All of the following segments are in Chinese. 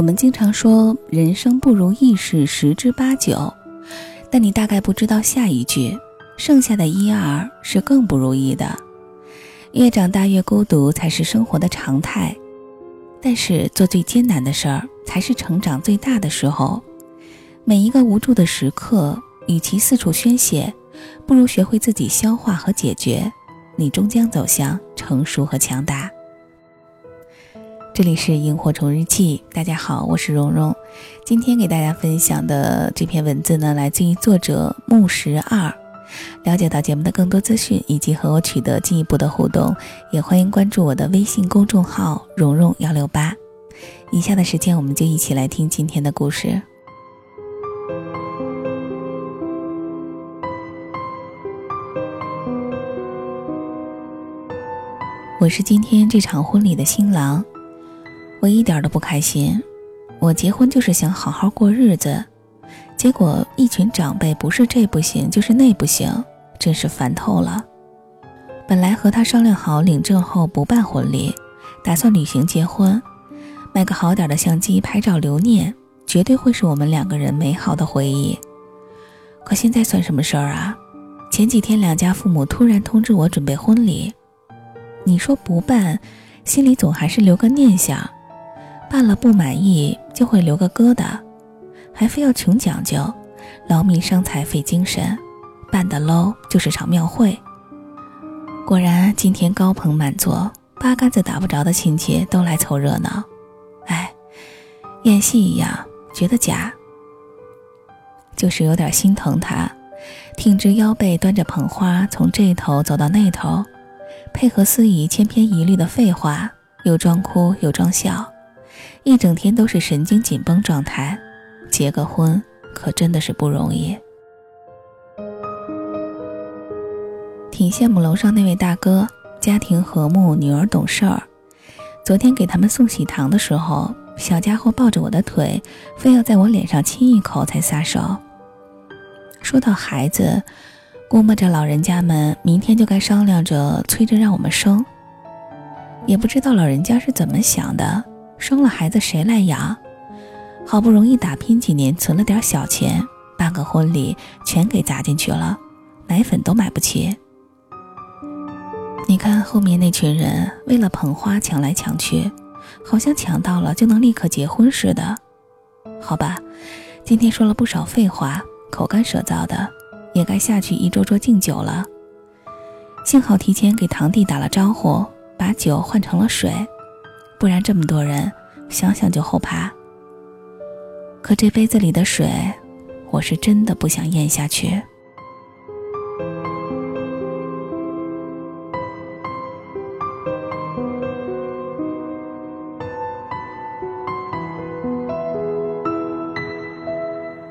我们经常说人生不如意事十之八九，但你大概不知道下一句，剩下的一二是更不如意的。越长大越孤独才是生活的常态，但是做最艰难的事儿才是成长最大的时候。每一个无助的时刻，与其四处宣泄，不如学会自己消化和解决，你终将走向成熟和强大。这里是萤火虫日记，大家好，我是蓉蓉。今天给大家分享的这篇文字呢，来自于作者木十二。了解到节目的更多资讯以及和我取得进一步的互动，也欢迎关注我的微信公众号“蓉蓉幺六八”。以下的时间，我们就一起来听今天的故事。我是今天这场婚礼的新郎。我一点都不开心，我结婚就是想好好过日子，结果一群长辈不是这不行就是那不行，真是烦透了。本来和他商量好领证后不办婚礼，打算旅行结婚，买个好点的相机拍照留念，绝对会是我们两个人美好的回忆。可现在算什么事儿啊？前几天两家父母突然通知我准备婚礼，你说不办，心里总还是留个念想。办了不满意就会留个疙瘩，还非要穷讲究，劳民伤财费精神，办的 low 就是场庙会。果然今天高朋满座，八竿子打不着的亲戚都来凑热闹，哎，演戏一样，觉得假。就是有点心疼他，挺直腰背端着捧花从这头走到那头，配合司仪千篇一律的废话，又装哭又装笑。一整天都是神经紧绷状态，结个婚可真的是不容易。挺羡慕楼上那位大哥，家庭和睦，女儿懂事儿。昨天给他们送喜糖的时候，小家伙抱着我的腿，非要在我脸上亲一口才撒手。说到孩子，估摸着老人家们明天就该商量着催着让我们生，也不知道老人家是怎么想的。生了孩子谁来养？好不容易打拼几年存了点小钱，办个婚礼全给砸进去了，奶粉都买不起。你看后面那群人为了捧花抢来抢去，好像抢到了就能立刻结婚似的。好吧，今天说了不少废话，口干舌燥的，也该下去一桌桌敬酒了。幸好提前给堂弟打了招呼，把酒换成了水。不然这么多人，想想就后怕。可这杯子里的水，我是真的不想咽下去。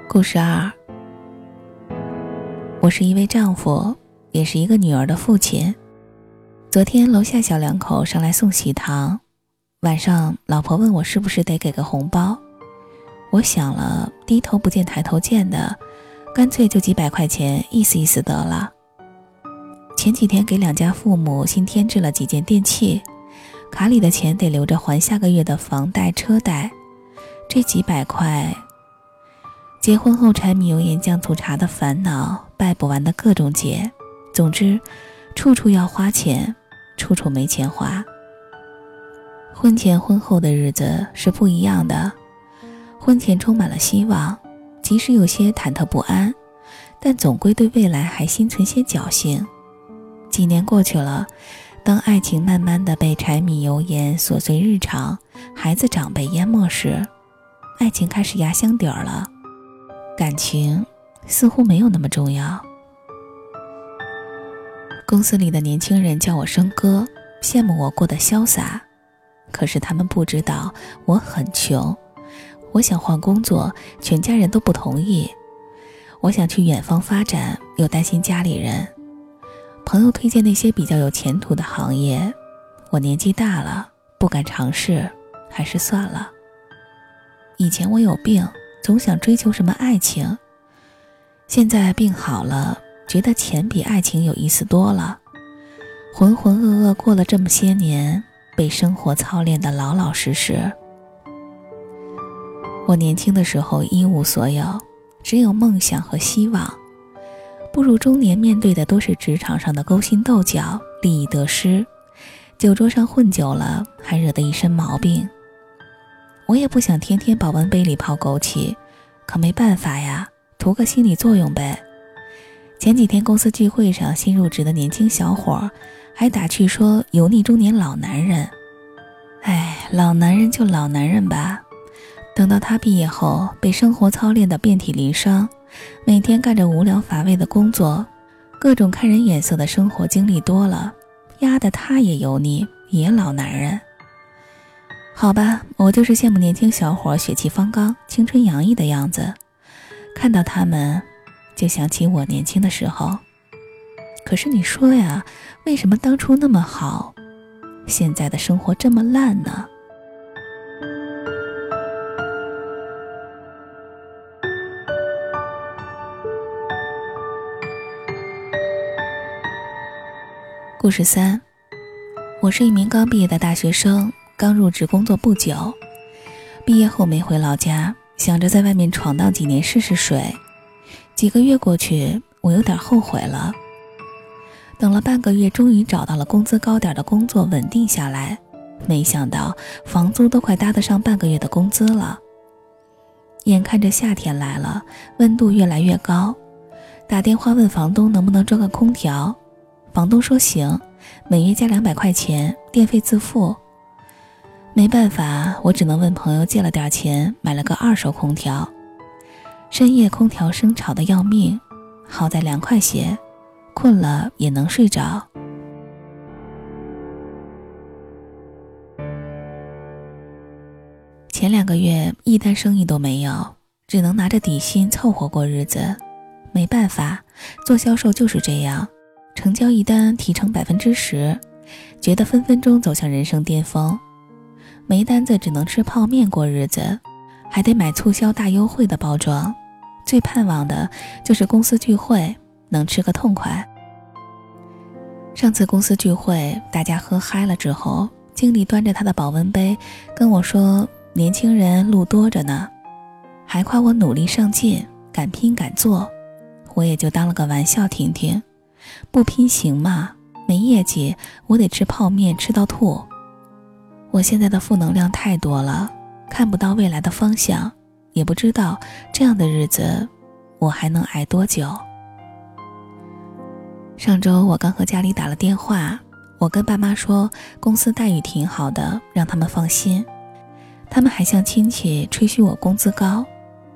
故事二，我是一位丈夫，也是一个女儿的父亲。昨天楼下小两口上来送喜糖。晚上，老婆问我是不是得给个红包，我想了，低头不见抬头见的，干脆就几百块钱，意思意思得了。前几天给两家父母新添置了几件电器，卡里的钱得留着还下个月的房贷车贷，这几百块。结婚后柴米油盐酱醋茶的烦恼，拜不完的各种节，总之，处处要花钱，处处没钱花。婚前婚后的日子是不一样的，婚前充满了希望，即使有些忐忑不安，但总归对未来还心存些侥幸。几年过去了，当爱情慢慢的被柴米油盐、琐碎日常、孩子长辈淹没时，爱情开始压箱底儿了，感情似乎没有那么重要。公司里的年轻人叫我生哥，羡慕我过得潇洒。可是他们不知道我很穷，我想换工作，全家人都不同意。我想去远方发展，又担心家里人。朋友推荐那些比较有前途的行业，我年纪大了，不敢尝试，还是算了。以前我有病，总想追求什么爱情，现在病好了，觉得钱比爱情有意思多了。浑浑噩噩过了这么些年。被生活操练的老老实实。我年轻的时候一无所有，只有梦想和希望。步入中年，面对的都是职场上的勾心斗角、利益得失。酒桌上混久了，还惹得一身毛病。我也不想天天保温杯里泡枸杞，可没办法呀，图个心理作用呗。前几天公司聚会上，新入职的年轻小伙还打趣说：“油腻中年老男人。”哎，老男人就老男人吧。等到他毕业后，被生活操练得遍体鳞伤，每天干着无聊乏味的工作，各种看人眼色的生活经历多了，压得他也油腻，也老男人。好吧，我就是羡慕年轻小伙血气方刚、青春洋溢的样子，看到他们，就想起我年轻的时候。可是你说呀，为什么当初那么好，现在的生活这么烂呢？故事三，我是一名刚毕业的大学生。刚入职工作不久，毕业后没回老家，想着在外面闯荡几年试试水。几个月过去，我有点后悔了。等了半个月，终于找到了工资高点的工作，稳定下来。没想到房租都快搭得上半个月的工资了。眼看着夏天来了，温度越来越高，打电话问房东能不能装个空调，房东说行，每月加两百块钱，电费自付。没办法，我只能问朋友借了点钱，买了个二手空调。深夜空调声吵得要命，好在凉快些，困了也能睡着。前两个月一单生意都没有，只能拿着底薪凑合过日子。没办法，做销售就是这样，成交一单提成百分之十，觉得分分钟走向人生巅峰。没单子，只能吃泡面过日子，还得买促销大优惠的包装。最盼望的就是公司聚会，能吃个痛快。上次公司聚会，大家喝嗨了之后，经理端着他的保温杯跟我说：“年轻人路多着呢。”还夸我努力上进，敢拼敢做。我也就当了个玩笑听听，不拼行吗？没业绩，我得吃泡面吃到吐。我现在的负能量太多了，看不到未来的方向，也不知道这样的日子我还能挨多久。上周我刚和家里打了电话，我跟爸妈说公司待遇挺好的，让他们放心。他们还向亲戚吹嘘我工资高，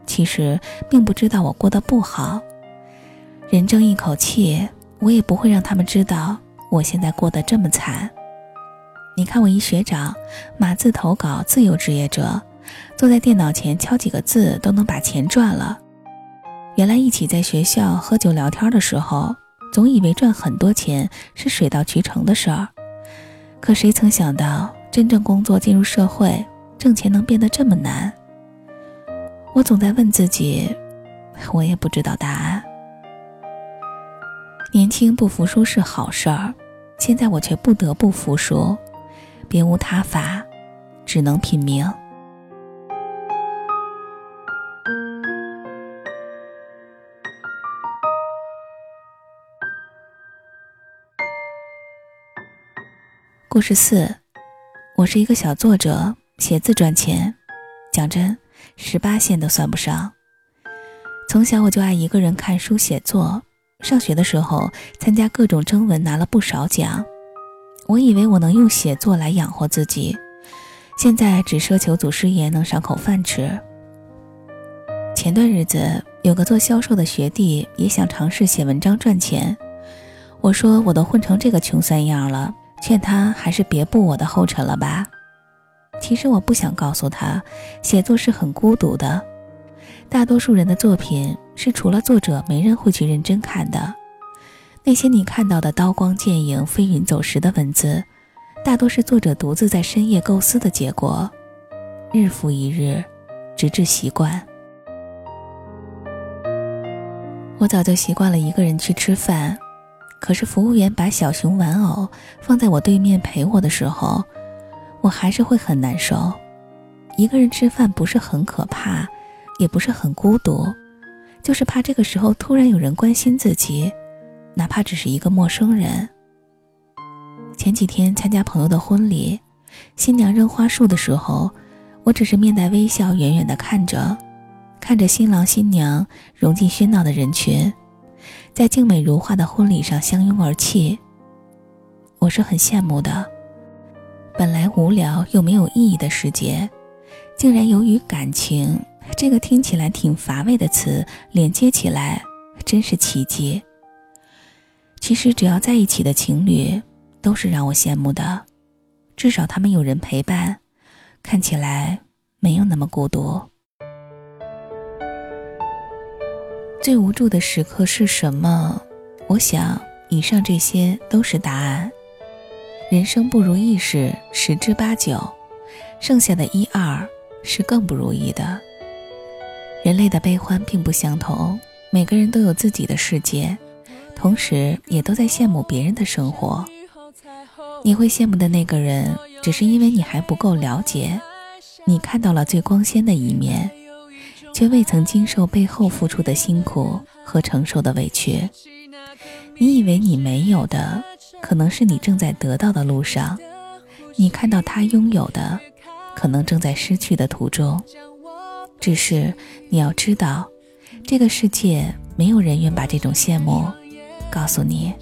其实并不知道我过得不好。人争一口气，我也不会让他们知道我现在过得这么惨。你看我一学长，码字投稿，自由职业者，坐在电脑前敲几个字都能把钱赚了。原来一起在学校喝酒聊天的时候，总以为赚很多钱是水到渠成的事儿，可谁曾想到真正工作进入社会，挣钱能变得这么难？我总在问自己，我也不知道答案。年轻不服输是好事儿，现在我却不得不服输。别无他法，只能拼命。故事四，我是一个小作者，写字赚钱。讲真，十八线都算不上。从小我就爱一个人看书写作，上学的时候参加各种征文，拿了不少奖。我以为我能用写作来养活自己，现在只奢求祖师爷能赏口饭吃。前段日子有个做销售的学弟也想尝试写文章赚钱，我说我都混成这个穷酸样了，劝他还是别步我的后尘了吧。其实我不想告诉他，写作是很孤独的，大多数人的作品是除了作者没人会去认真看的。那些你看到的刀光剑影、飞云走石的文字，大多是作者独自在深夜构思的结果，日复一日，直至习惯。我早就习惯了一个人去吃饭，可是服务员把小熊玩偶放在我对面陪我的时候，我还是会很难受。一个人吃饭不是很可怕，也不是很孤独，就是怕这个时候突然有人关心自己，哪怕只是一个陌生人。前几天参加朋友的婚礼，新娘扔花束的时候，我只是面带微笑，远远的看着，看着新郎新娘融进喧闹的人群，在静美如画的婚礼上相拥而泣。我是很羡慕的，本来无聊又没有意义的时节，竟然由于感情这个听起来挺乏味的词连接起来，真是奇迹。其实只要在一起的情侣。都是让我羡慕的，至少他们有人陪伴，看起来没有那么孤独。最无助的时刻是什么？我想，以上这些都是答案。人生不如意事十之八九，剩下的一二是更不如意的。人类的悲欢并不相同，每个人都有自己的世界，同时也都在羡慕别人的生活。你会羡慕的那个人，只是因为你还不够了解，你看到了最光鲜的一面，却未曾经受背后付出的辛苦和承受的委屈。你以为你没有的，可能是你正在得到的路上；你看到他拥有的，可能正在失去的途中。只是你要知道，这个世界没有人愿把这种羡慕告诉你。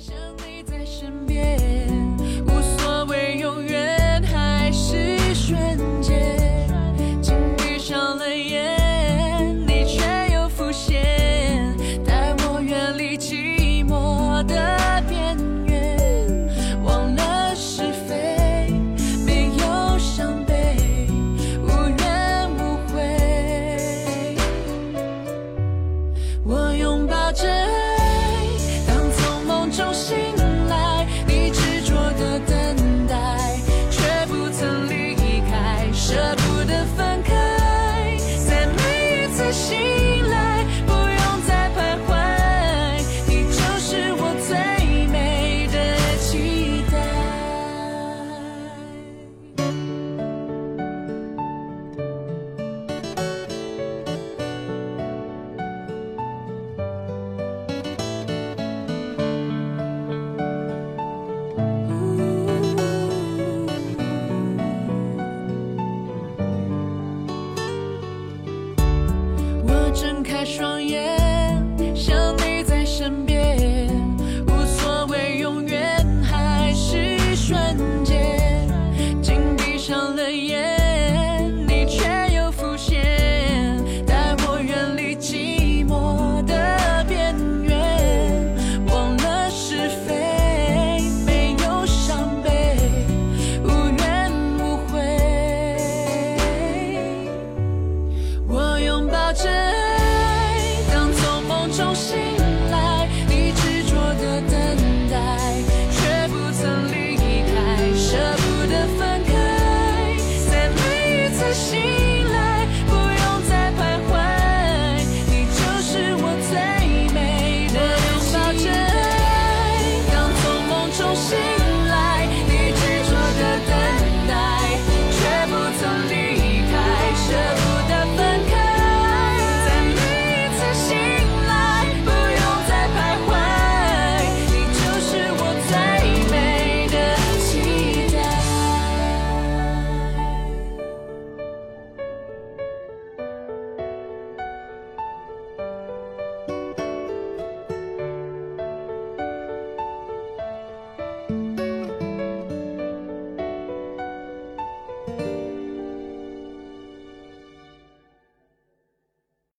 我真。